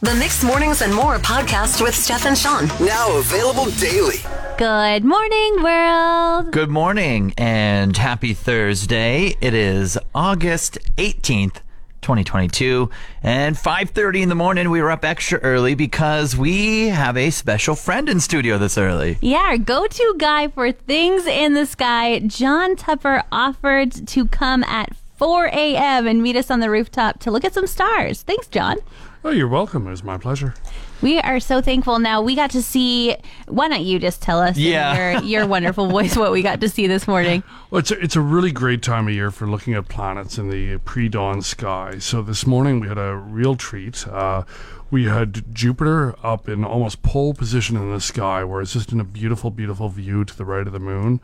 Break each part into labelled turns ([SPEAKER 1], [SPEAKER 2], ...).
[SPEAKER 1] The Mixed Mornings and More podcast with Steph and Sean.
[SPEAKER 2] Now available daily.
[SPEAKER 3] Good morning, world.
[SPEAKER 4] Good morning and happy Thursday. It is August 18th. 2022 and 5:30 in the morning we were up extra early because we have a special friend in studio this early.
[SPEAKER 3] Yeah, our go-to guy for things in the sky, John Tupper offered to come at 4 a.m. and meet us on the rooftop to look at some stars. Thanks, John.
[SPEAKER 5] Oh, you're welcome. It was my pleasure.
[SPEAKER 3] We are so thankful. Now we got to see. Why don't you just tell us in
[SPEAKER 4] Yeah.
[SPEAKER 3] your, your wonderful voice what we got to see this morning?
[SPEAKER 5] Well, it's a, it's a really great time of year for looking at planets in the pre-dawn sky. So this morning we had a real treat. Uh, we had Jupiter up in almost pole position in the sky, where it's just in a beautiful, beautiful view to the right of the moon.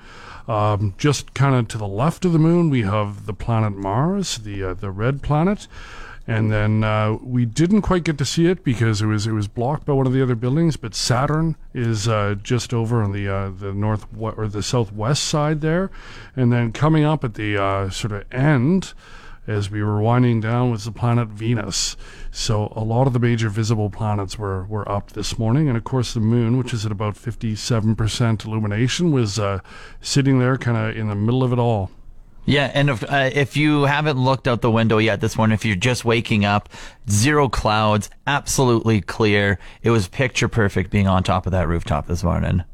[SPEAKER 5] Um, just kind of to the left of the moon, we have the planet Mars, the uh, the red planet. And then uh, we didn't quite get to see it because it was it was blocked by one of the other buildings. But Saturn is uh, just over on the uh, the north or the southwest side there, and then coming up at the uh, sort of end as we were winding down was the planet Venus. So a lot of the major visible planets were were up this morning, and of course the moon, which is at about fifty seven percent illumination, was uh, sitting there kind of in the middle of it all.
[SPEAKER 4] Yeah, and if, uh, if you haven't looked out the window yet this morning, if you're just waking up, zero clouds, absolutely clear. It was picture perfect being on top of that rooftop this morning.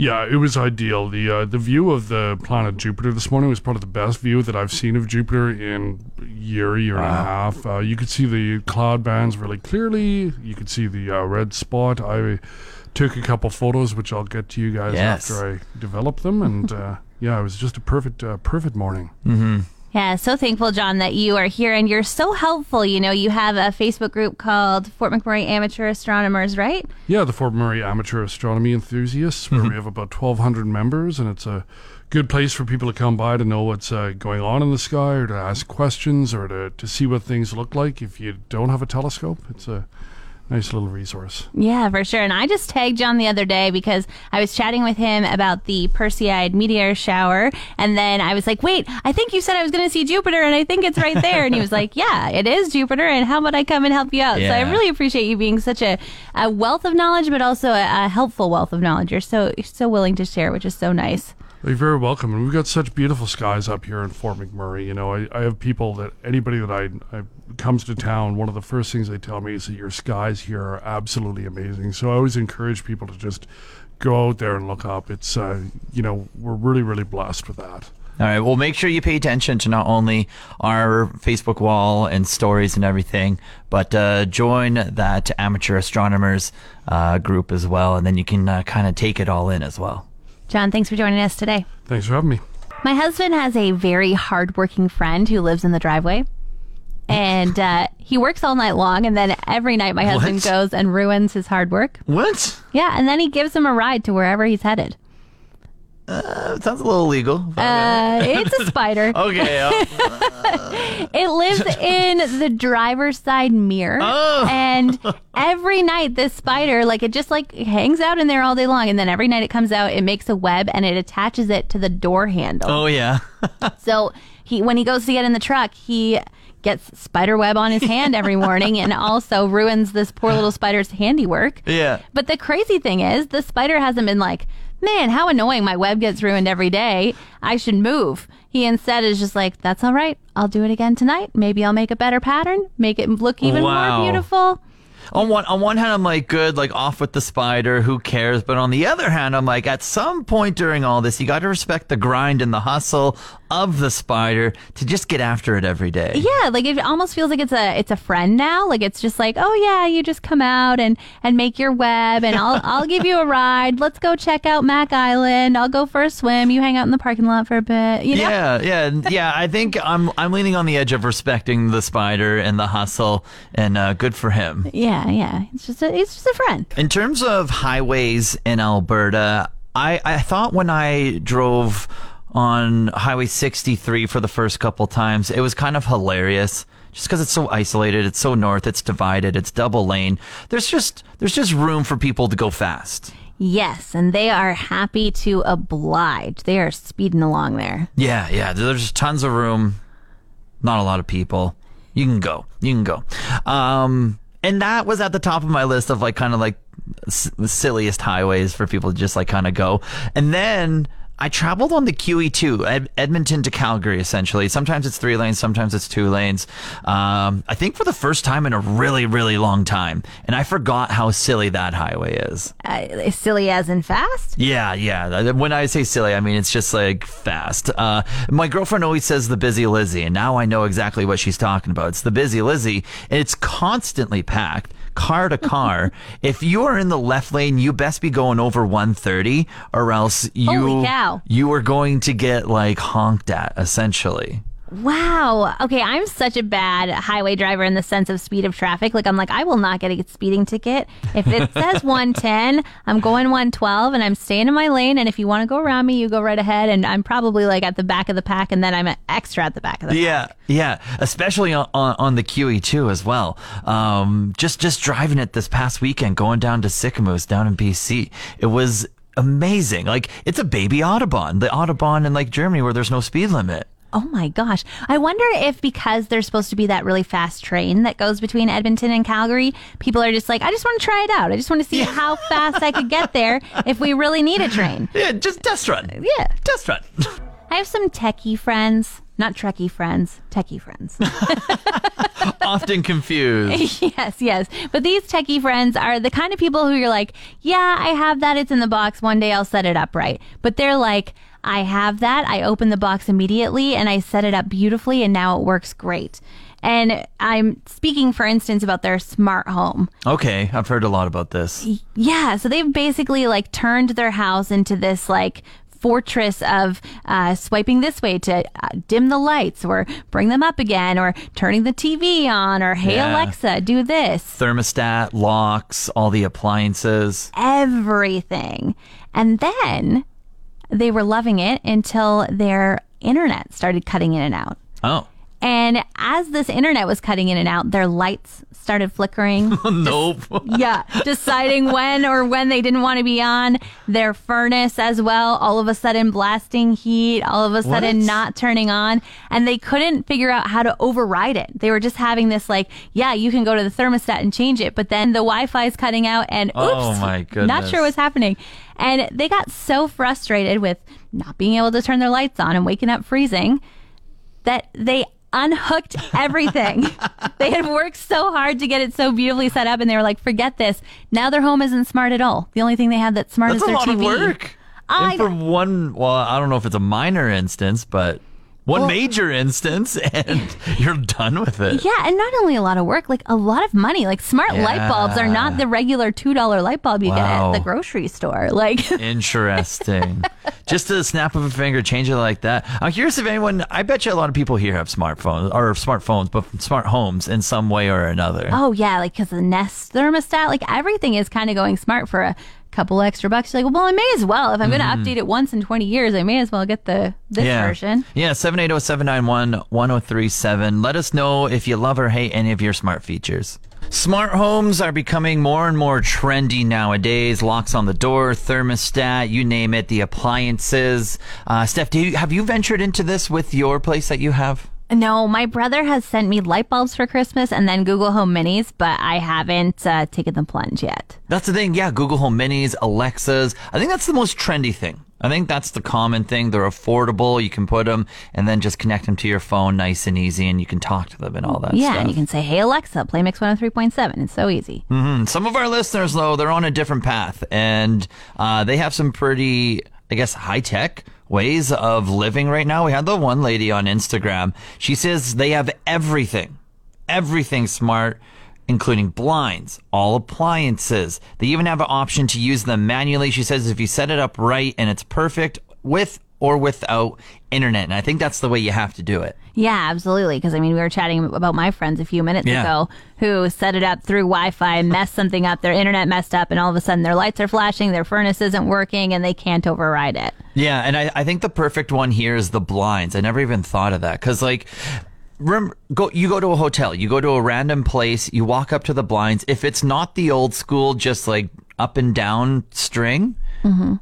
[SPEAKER 5] Yeah, it was ideal. The uh, the view of the planet Jupiter this morning was probably the best view that I've seen of Jupiter in a year, year and a half. Uh, you could see the cloud bands really clearly. You could see the uh, red spot. I took a couple photos, which I'll get to you guys
[SPEAKER 4] Yes.
[SPEAKER 5] after I develop them. And uh, yeah, it was just a perfect, uh, perfect morning.
[SPEAKER 3] Yeah, so thankful, John, that you are here and you're so helpful. You know, you have a Facebook group called Fort McMurray Amateur Astronomers, right?
[SPEAKER 5] Yeah, the Fort Murray Amateur Astronomy Enthusiasts, where we have about 1,200 members, and it's a good place for people to come by to know what's uh, going on in the sky or to ask questions or to, to see what things look like if you don't have a telescope. It's a nice little resource.
[SPEAKER 3] Yeah, for sure. And I just tagged John the other day because I was chatting with him about the Perseid meteor shower. And then I was like, wait, I think you said I was going to see Jupiter and I think it's right there. And he was like, yeah, it is Jupiter. And how about I come and help you out? So I really appreciate you being such a, a wealth of knowledge, but also a, a helpful wealth of knowledge. You're so, you're so willing to share, which is so nice.
[SPEAKER 5] You're very welcome. And we've got such beautiful skies up here in Fort McMurray. You know, I, I have people that anybody that I, I comes to town, one of the first things they tell me is that your skies here are absolutely amazing. So I always encourage people to just go out there and look up. It's, uh, you know, we're really, really blessed with that.
[SPEAKER 4] All right. Well, make sure you pay attention to not only our Facebook wall and stories and everything, but uh, join that amateur astronomers uh, group as well, and then you can uh, kind of take it all in as well.
[SPEAKER 3] John, thanks for joining us today.
[SPEAKER 5] Thanks for having me.
[SPEAKER 3] My husband has a very hardworking friend who lives in the driveway. And uh, he works all night long, and then every night my husband
[SPEAKER 4] What?
[SPEAKER 3] goes and ruins his hard work.
[SPEAKER 4] What?
[SPEAKER 3] Yeah, and then he gives him a ride to wherever he's headed.
[SPEAKER 4] That sounds a little illegal.
[SPEAKER 3] Uh, it's a spider.
[SPEAKER 4] okay. uh,
[SPEAKER 3] It lives in the driver's side mirror,
[SPEAKER 4] Oh.
[SPEAKER 3] and every night this spider, like it just like hangs out in there all day long, and then every night it comes out, it makes a web and it attaches it to the door handle.
[SPEAKER 4] oh yeah.
[SPEAKER 3] So he, when he goes to get in the truck, he gets spider web on his hand every morning, and also ruins this poor little spider's handiwork.
[SPEAKER 4] Yeah.
[SPEAKER 3] But the crazy thing is, the spider hasn't been like, man, how annoying. My web gets ruined every day. I should move. He instead is just like, that's all right. I'll do it again tonight. Maybe I'll make a better pattern, make it look even
[SPEAKER 4] Wow.
[SPEAKER 3] more beautiful.
[SPEAKER 4] On one on one hand, I'm like, good, like off with the spider, who cares? But on the other hand, I'm like, at some point during all this, you got to respect the grind and the hustle of the spider to just get after it every day.
[SPEAKER 3] Yeah, like it almost feels like it's a it's a friend now. Like it's just like, oh yeah, you just come out and and make your web, and I'll I'll give you a ride. Let's go check out Mac Island. I'll go for a swim. You hang out in the parking lot for a bit. You know?
[SPEAKER 4] Yeah, yeah, yeah. I think I'm I'm leaning on the edge of respecting the spider and the hustle, and uh, good for him.
[SPEAKER 3] yeah, yeah. It's just a it's just a friend.
[SPEAKER 4] In terms of highways in Alberta, I, I thought when I drove on Highway 63 for the first couple times, it was kind of hilarious. Just because it's so isolated, it's so north, it's divided, it's double lane. There's just there's just room for people to go fast.
[SPEAKER 3] Yes, and they are happy to oblige. They are speeding along there.
[SPEAKER 4] Yeah, yeah. There's tons of room. Not a lot of people. You can go. You can go. Um, and that was at the top of my list of like kind of like s- silliest highways for people to just like kind of go. And then I traveled on the QE2, Ed- Edmonton to Calgary, essentially. Sometimes it's three lanes, sometimes it's two lanes. Um, I think for the first time in a really, really long time. And I forgot how silly that highway is.
[SPEAKER 3] Uh, silly as in fast?
[SPEAKER 4] Yeah, yeah. When I say silly, I mean it's just like fast. Uh, my girlfriend always says the busy Lizzie, and now I know exactly what she's talking about. It's the busy Lizzie, and it's constantly packed, car to car. if you are in the left lane, you best be going over 130, or else you you are going to get like honked at, essentially.
[SPEAKER 3] Wow. Okay, I'm such a bad highway driver in the sense of speed of traffic. Like I'm like I will not get a speeding ticket. If it says 110, I'm going 112 and I'm staying in my lane and if you want to go around me, you go right ahead and I'm probably like at the back of the pack and then I'm extra at the back of the
[SPEAKER 4] Yeah, yeah, especially on, on, on the QE2 as well. Um, just just driving it this past weekend, going down to Sicamous down in BC, it was amazing. Like it's a baby autobahn, the autobahn in like Germany where there's no speed limit.
[SPEAKER 3] Oh my gosh. I wonder if because there's supposed to be that really fast train that goes between Edmonton and Calgary, people are just like, I just want to try it out. I just want to see how fast I could get there if we really need a train.
[SPEAKER 4] Yeah, just test run.
[SPEAKER 3] Yeah.
[SPEAKER 4] Test run.
[SPEAKER 3] I have some techie friends, not Trekkie friends, techie friends.
[SPEAKER 4] Often confused.
[SPEAKER 3] yes, yes. But these techie friends are the kind of people who you're like, yeah, I have that. It's in the box. One day I'll set it up right. But they're like, I have that. I open the box immediately and I set it up beautifully and now it works great. And I'm speaking, for instance, about their smart home.
[SPEAKER 4] Okay, I've heard a lot about this.
[SPEAKER 3] Yeah, so they've basically like turned their house into this like fortress of uh, swiping this way to uh, dim the lights or bring them up again or turning the TV on or hey
[SPEAKER 4] Yeah.
[SPEAKER 3] Alexa, do this.
[SPEAKER 4] Thermostat, locks, all the appliances.
[SPEAKER 3] Everything. And then they were loving it until their internet started cutting in and out.
[SPEAKER 4] Oh.
[SPEAKER 3] And as this internet was cutting in and out, their lights started flickering.
[SPEAKER 4] Oh, nope.
[SPEAKER 3] yeah, deciding when or when they didn't want to be on. Their furnace as well, all of a sudden blasting heat, all of a sudden
[SPEAKER 4] What?
[SPEAKER 3] not turning on. And they couldn't figure out how to override it. They were just having this like, yeah, you can go to the thermostat and change it, but then the Wi-Fi is cutting out and oh, oops,
[SPEAKER 4] Oh, my
[SPEAKER 3] not sure what's happening. And they got so frustrated with not being able to turn their lights on and waking up freezing that they unhooked everything. they had worked so hard to get it so beautifully set up, and they were like, "Forget this." Now their home isn't smart at all. The only thing they have that's smart
[SPEAKER 4] That's
[SPEAKER 3] is
[SPEAKER 4] a
[SPEAKER 3] their
[SPEAKER 4] lot
[SPEAKER 3] TV.
[SPEAKER 4] of work.
[SPEAKER 3] I
[SPEAKER 4] and for one, well, I don't know if it's a minor instance, but one
[SPEAKER 3] Well-
[SPEAKER 4] major instance, and you're done with it.
[SPEAKER 3] Yeah, and not only a lot of work, like a lot of money. Like smart light bulbs are not the regular two dollar light bulb you get at the grocery store. Like
[SPEAKER 4] Interesting. Just a snap of a finger, change it like that. I'm curious if anyone. I bet you a lot of people here have smartphones or smartphones, but smart homes in some way or another.
[SPEAKER 3] Oh yeah, like because the Nest thermostat, like everything is kind of going smart for a couple extra bucks. You're like, well, I may as well. If I'm going to update it once in 20 years, I may as well get the this
[SPEAKER 4] Mm-hmm. yeah.
[SPEAKER 3] version.
[SPEAKER 4] Yeah, 780-791-1037. Let us know if you love or hate any of your smart features. Smart homes are becoming more and more trendy nowadays. Locks on the door, thermostat, you name it, the appliances. Uh, Steph, do you, have you ventured into this with your place that you have?
[SPEAKER 3] No, my brother has sent me light bulbs for Christmas and then Google Home Minis, but I haven't uh, taken the plunge yet.
[SPEAKER 4] That's the thing. Yeah, Google Home Minis, Alexas. I think that's the most trendy thing. I think that's the common thing. They're affordable. You can put them and then just connect them to your phone nice and easy and you can talk to them and all that
[SPEAKER 3] yeah,
[SPEAKER 4] stuff.
[SPEAKER 3] and you can say, "Hey Alexa, play Mix 103.7." It's so easy.
[SPEAKER 4] Mm, Some of our listeners, though, they're on a different path and uh, they have some pretty, I guess, high tech ways of living right now. We had the one lady on Instagram. She says they have everything, everything smart, including blinds, all appliances. They even have an option to use them manually. She says if you set it up right and it's perfect with or without internet. And I think that's the way you have to do it.
[SPEAKER 3] Yeah, absolutely. Because I mean, we were chatting about my friends a few minutes
[SPEAKER 4] Yeah.
[SPEAKER 3] ago who set it up through Wi-Fi, messed something up, their internet messed up, and all of a sudden their lights are flashing, their furnace isn't working, and they can't override it.
[SPEAKER 4] Yeah, and I, I think the perfect one here is the blinds. I never even thought of that because, like, remember, go you go to a hotel, you go to a random place, you walk up to the blinds. If it's not the old school, just like up and down string, mm-hmm.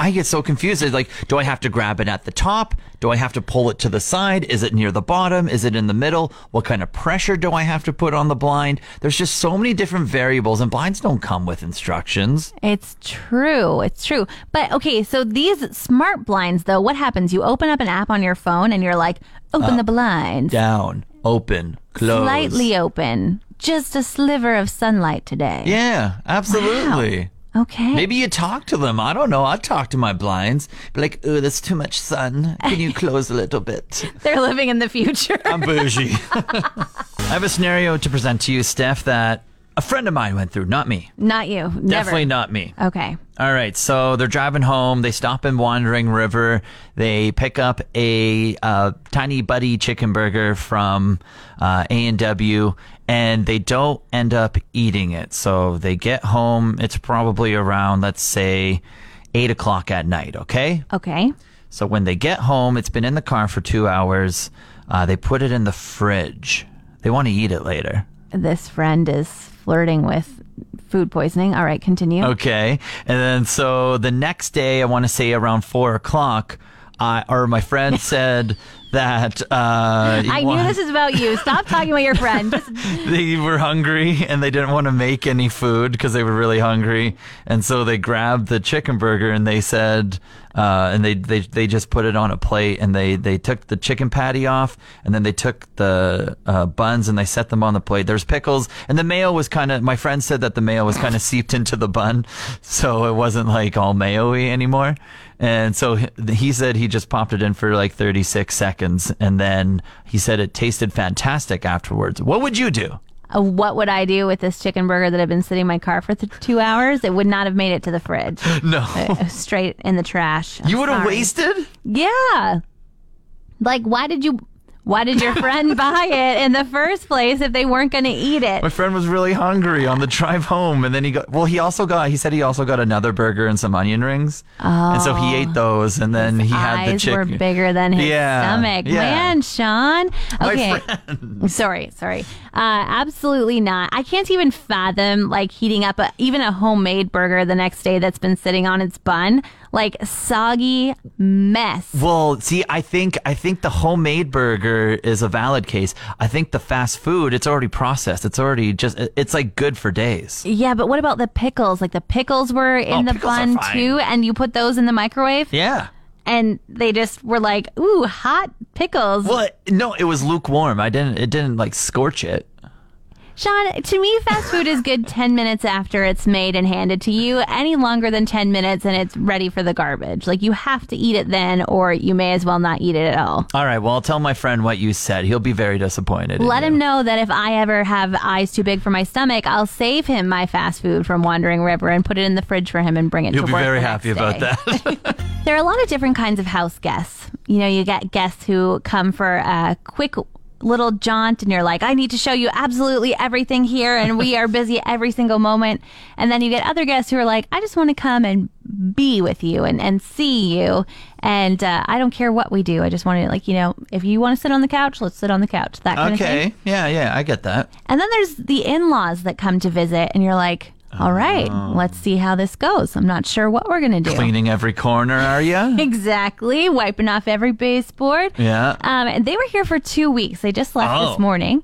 [SPEAKER 4] I get so confused. It's like, do I have to grab it at the top? Do I have to pull it to the side? Is it near the bottom? Is it in the middle? What kind of pressure do I have to put on the blind? There's just so many different variables, and blinds don't come with instructions.
[SPEAKER 3] It's true. It's true. But okay, so these smart blinds, though, what happens? You open up an app on your phone and you're like, open the blinds.
[SPEAKER 4] Down, open, close.
[SPEAKER 3] Slightly open. Just a sliver of sunlight today.
[SPEAKER 4] Yeah, absolutely.
[SPEAKER 3] Okay.
[SPEAKER 4] Maybe you talk to them. I don't know. I'd talk to my blinds. Be like, oh, that's too much sun. Can you close a little bit?
[SPEAKER 3] They're living in the future.
[SPEAKER 4] I'm bougie. I have a scenario to present to you, Steph, that a friend of mine went through, not me.
[SPEAKER 3] not you. Never.
[SPEAKER 4] Definitely not me.
[SPEAKER 3] Okay.
[SPEAKER 4] All right, so they're driving home. They stop in Wandering River. They pick up a uh, tiny buddy chicken burger from uh, A and W, and they don't end up eating it. So they get home. It's probably around, let's say, eight o'clock at night. Okay.
[SPEAKER 3] Okay.
[SPEAKER 4] So when they get home, it's been in the car for two hours. Uh, they put it in the fridge. They want to eat it later.
[SPEAKER 3] This friend is flirting with food poisoning. All right, continue.
[SPEAKER 4] Okay. And then so the next day, I want to say around four o'clock, I, or my friend said that uh,
[SPEAKER 3] I knew this is about you. Stop talking about your friend. Just
[SPEAKER 4] they were hungry and they didn't want to make any food because they were really hungry. And so they grabbed the chicken burger and they said, uh, and they, they, they just put it on a plate and they, they took the chicken patty off and then they took the uh, buns and they set them on the plate. There's pickles and the mayo was kind of, my friend said that the mayo was kind of seeped into the bun. So it wasn't like all mayo-y anymore. And so he- he said he just popped it in for like 36 seconds and then he said it tasted fantastic afterwards. What would you do?
[SPEAKER 3] Uh, what would I do with this chicken burger that had been sitting in my car for th- two hours? It would not have made it to the fridge.
[SPEAKER 4] No.
[SPEAKER 3] Uh, Straight in the trash. I'm
[SPEAKER 4] You would have
[SPEAKER 3] sorry.
[SPEAKER 4] wasted?
[SPEAKER 3] Yeah. Like, why did you? Why did your friend buy it in the first place if they weren't going to eat it?
[SPEAKER 4] My friend was really hungry on the drive home, and then he got. Well, he also got. He said he also got another burger and some onion rings, and so he ate those, and then he had the chicken.
[SPEAKER 3] were bigger than his
[SPEAKER 4] Yeah,
[SPEAKER 3] stomach.
[SPEAKER 4] yeah.
[SPEAKER 3] Man, Sean. Okay. sorry, sorry. Uh, absolutely not. I can't even fathom like heating up a, even a homemade burger the next day that's been sitting on its bun. Like soggy mess.
[SPEAKER 4] Well, see, I think I think the homemade burger is a valid case. I think the fast food, it's already processed. It's already just. It's like good for days.
[SPEAKER 3] Yeah, but what about the pickles? Like the pickles were in
[SPEAKER 4] Oh,
[SPEAKER 3] the bun too, and you put those in the microwave,
[SPEAKER 4] Yeah.
[SPEAKER 3] and they just were like, "Ooh, hot pickles."
[SPEAKER 4] Well, no, it was lukewarm. I didn't. It didn't like scorch it.
[SPEAKER 3] Sean, to me, fast food is good 10 minutes after it's made and handed to you. Any longer than 10 minutes and it's ready for the garbage. Like, you have to eat it then, or you may as well not eat it at all.
[SPEAKER 4] All right. Well, I'll tell my friend what you said. He'll be very disappointed. in
[SPEAKER 3] Let
[SPEAKER 4] you.
[SPEAKER 3] him know that if I ever have eyes too big for my stomach, I'll save him my fast food from Wandering River and put it in the fridge for him and bring it
[SPEAKER 4] He'll
[SPEAKER 3] to
[SPEAKER 4] be
[SPEAKER 3] work.
[SPEAKER 4] very
[SPEAKER 3] the
[SPEAKER 4] happy
[SPEAKER 3] next
[SPEAKER 4] about
[SPEAKER 3] day.
[SPEAKER 4] that.
[SPEAKER 3] There are a lot of different kinds of house guests. You know, you get guests who come for a quick little jaunt and you're like, I need to show you absolutely everything here and we are busy every single moment. And then you get other guests who are like, I just want to come and be with you and, and see you. And uh, I don't care what we do. I just want to, like, you know, if you want to sit on the couch, let's sit on the couch. That kind of thing.
[SPEAKER 4] okay. Yeah. Yeah. I get that.
[SPEAKER 3] And then there's the in laws that come to visit and you're like, all right, let's see how this goes. I'm not sure what we're going to do.
[SPEAKER 4] Cleaning every corner, are you?
[SPEAKER 3] Exactly, wiping off every baseboard.
[SPEAKER 4] Yeah.
[SPEAKER 3] Um, and they were here for two weeks. They just left
[SPEAKER 4] Oh.
[SPEAKER 3] this morning,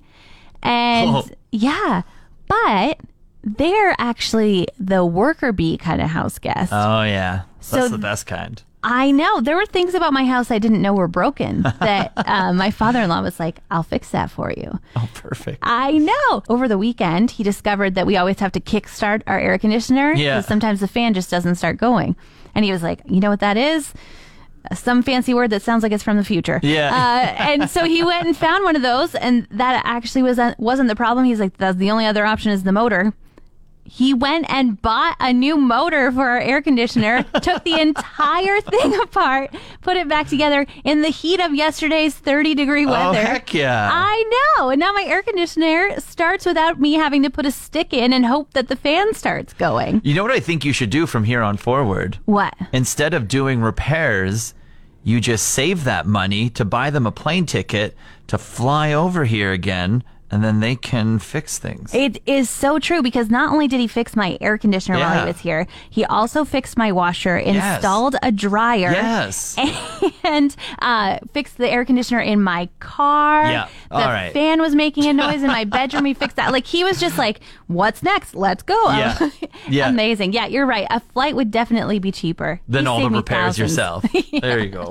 [SPEAKER 3] and
[SPEAKER 4] Oh.
[SPEAKER 3] yeah, but they're actually the worker bee kind of house guest.
[SPEAKER 4] Oh yeah.
[SPEAKER 3] So-
[SPEAKER 4] That's the best kind.
[SPEAKER 3] I know there were things about my house I didn't know were broken that uh, my father-in-law was like, "I'll fix that for you."
[SPEAKER 4] Oh, perfect.
[SPEAKER 3] I know. Over the weekend, he discovered that we always have to kickstart our air conditioner.
[SPEAKER 4] Yeah.
[SPEAKER 3] 'cause Sometimes the fan just doesn't start going. And he was like, you know what that is? Some fancy word that sounds like it's from the future.
[SPEAKER 4] Yeah.
[SPEAKER 3] Uh, and so he went and found one of those, and that actually was wasn't the problem. He's like, that's the only other option is the motor. He went and bought a new motor for our air conditioner, took the entire thing apart, put it back together in the heat of yesterday's 30 degree
[SPEAKER 4] oh,
[SPEAKER 3] weather.
[SPEAKER 4] Oh heck yeah.
[SPEAKER 3] I know. And now my air conditioner starts without me having to put a stick in and hope that the fan starts going.
[SPEAKER 4] you know what I think you should do from here on forward?
[SPEAKER 3] What?
[SPEAKER 4] Instead of doing repairs, you just save that money to buy them a plane ticket to fly over here again and then they can fix things.
[SPEAKER 3] It is so true because not only did he fix my air conditioner while he was here, he also fixed my washer, installed a dryer,
[SPEAKER 4] yes.
[SPEAKER 3] and uh, fixed the air conditioner in my car.
[SPEAKER 4] Yeah.
[SPEAKER 3] The
[SPEAKER 4] All right.
[SPEAKER 3] fan was making a noise in my bedroom. He fixed that. Like he was just like, "What's next? Let's go."
[SPEAKER 4] Yeah. Yeah.
[SPEAKER 3] Amazing. Yeah, you're right. A flight would definitely be cheaper.
[SPEAKER 4] Then
[SPEAKER 3] He
[SPEAKER 4] all the repairs
[SPEAKER 3] thousands.
[SPEAKER 4] yourself. There you go.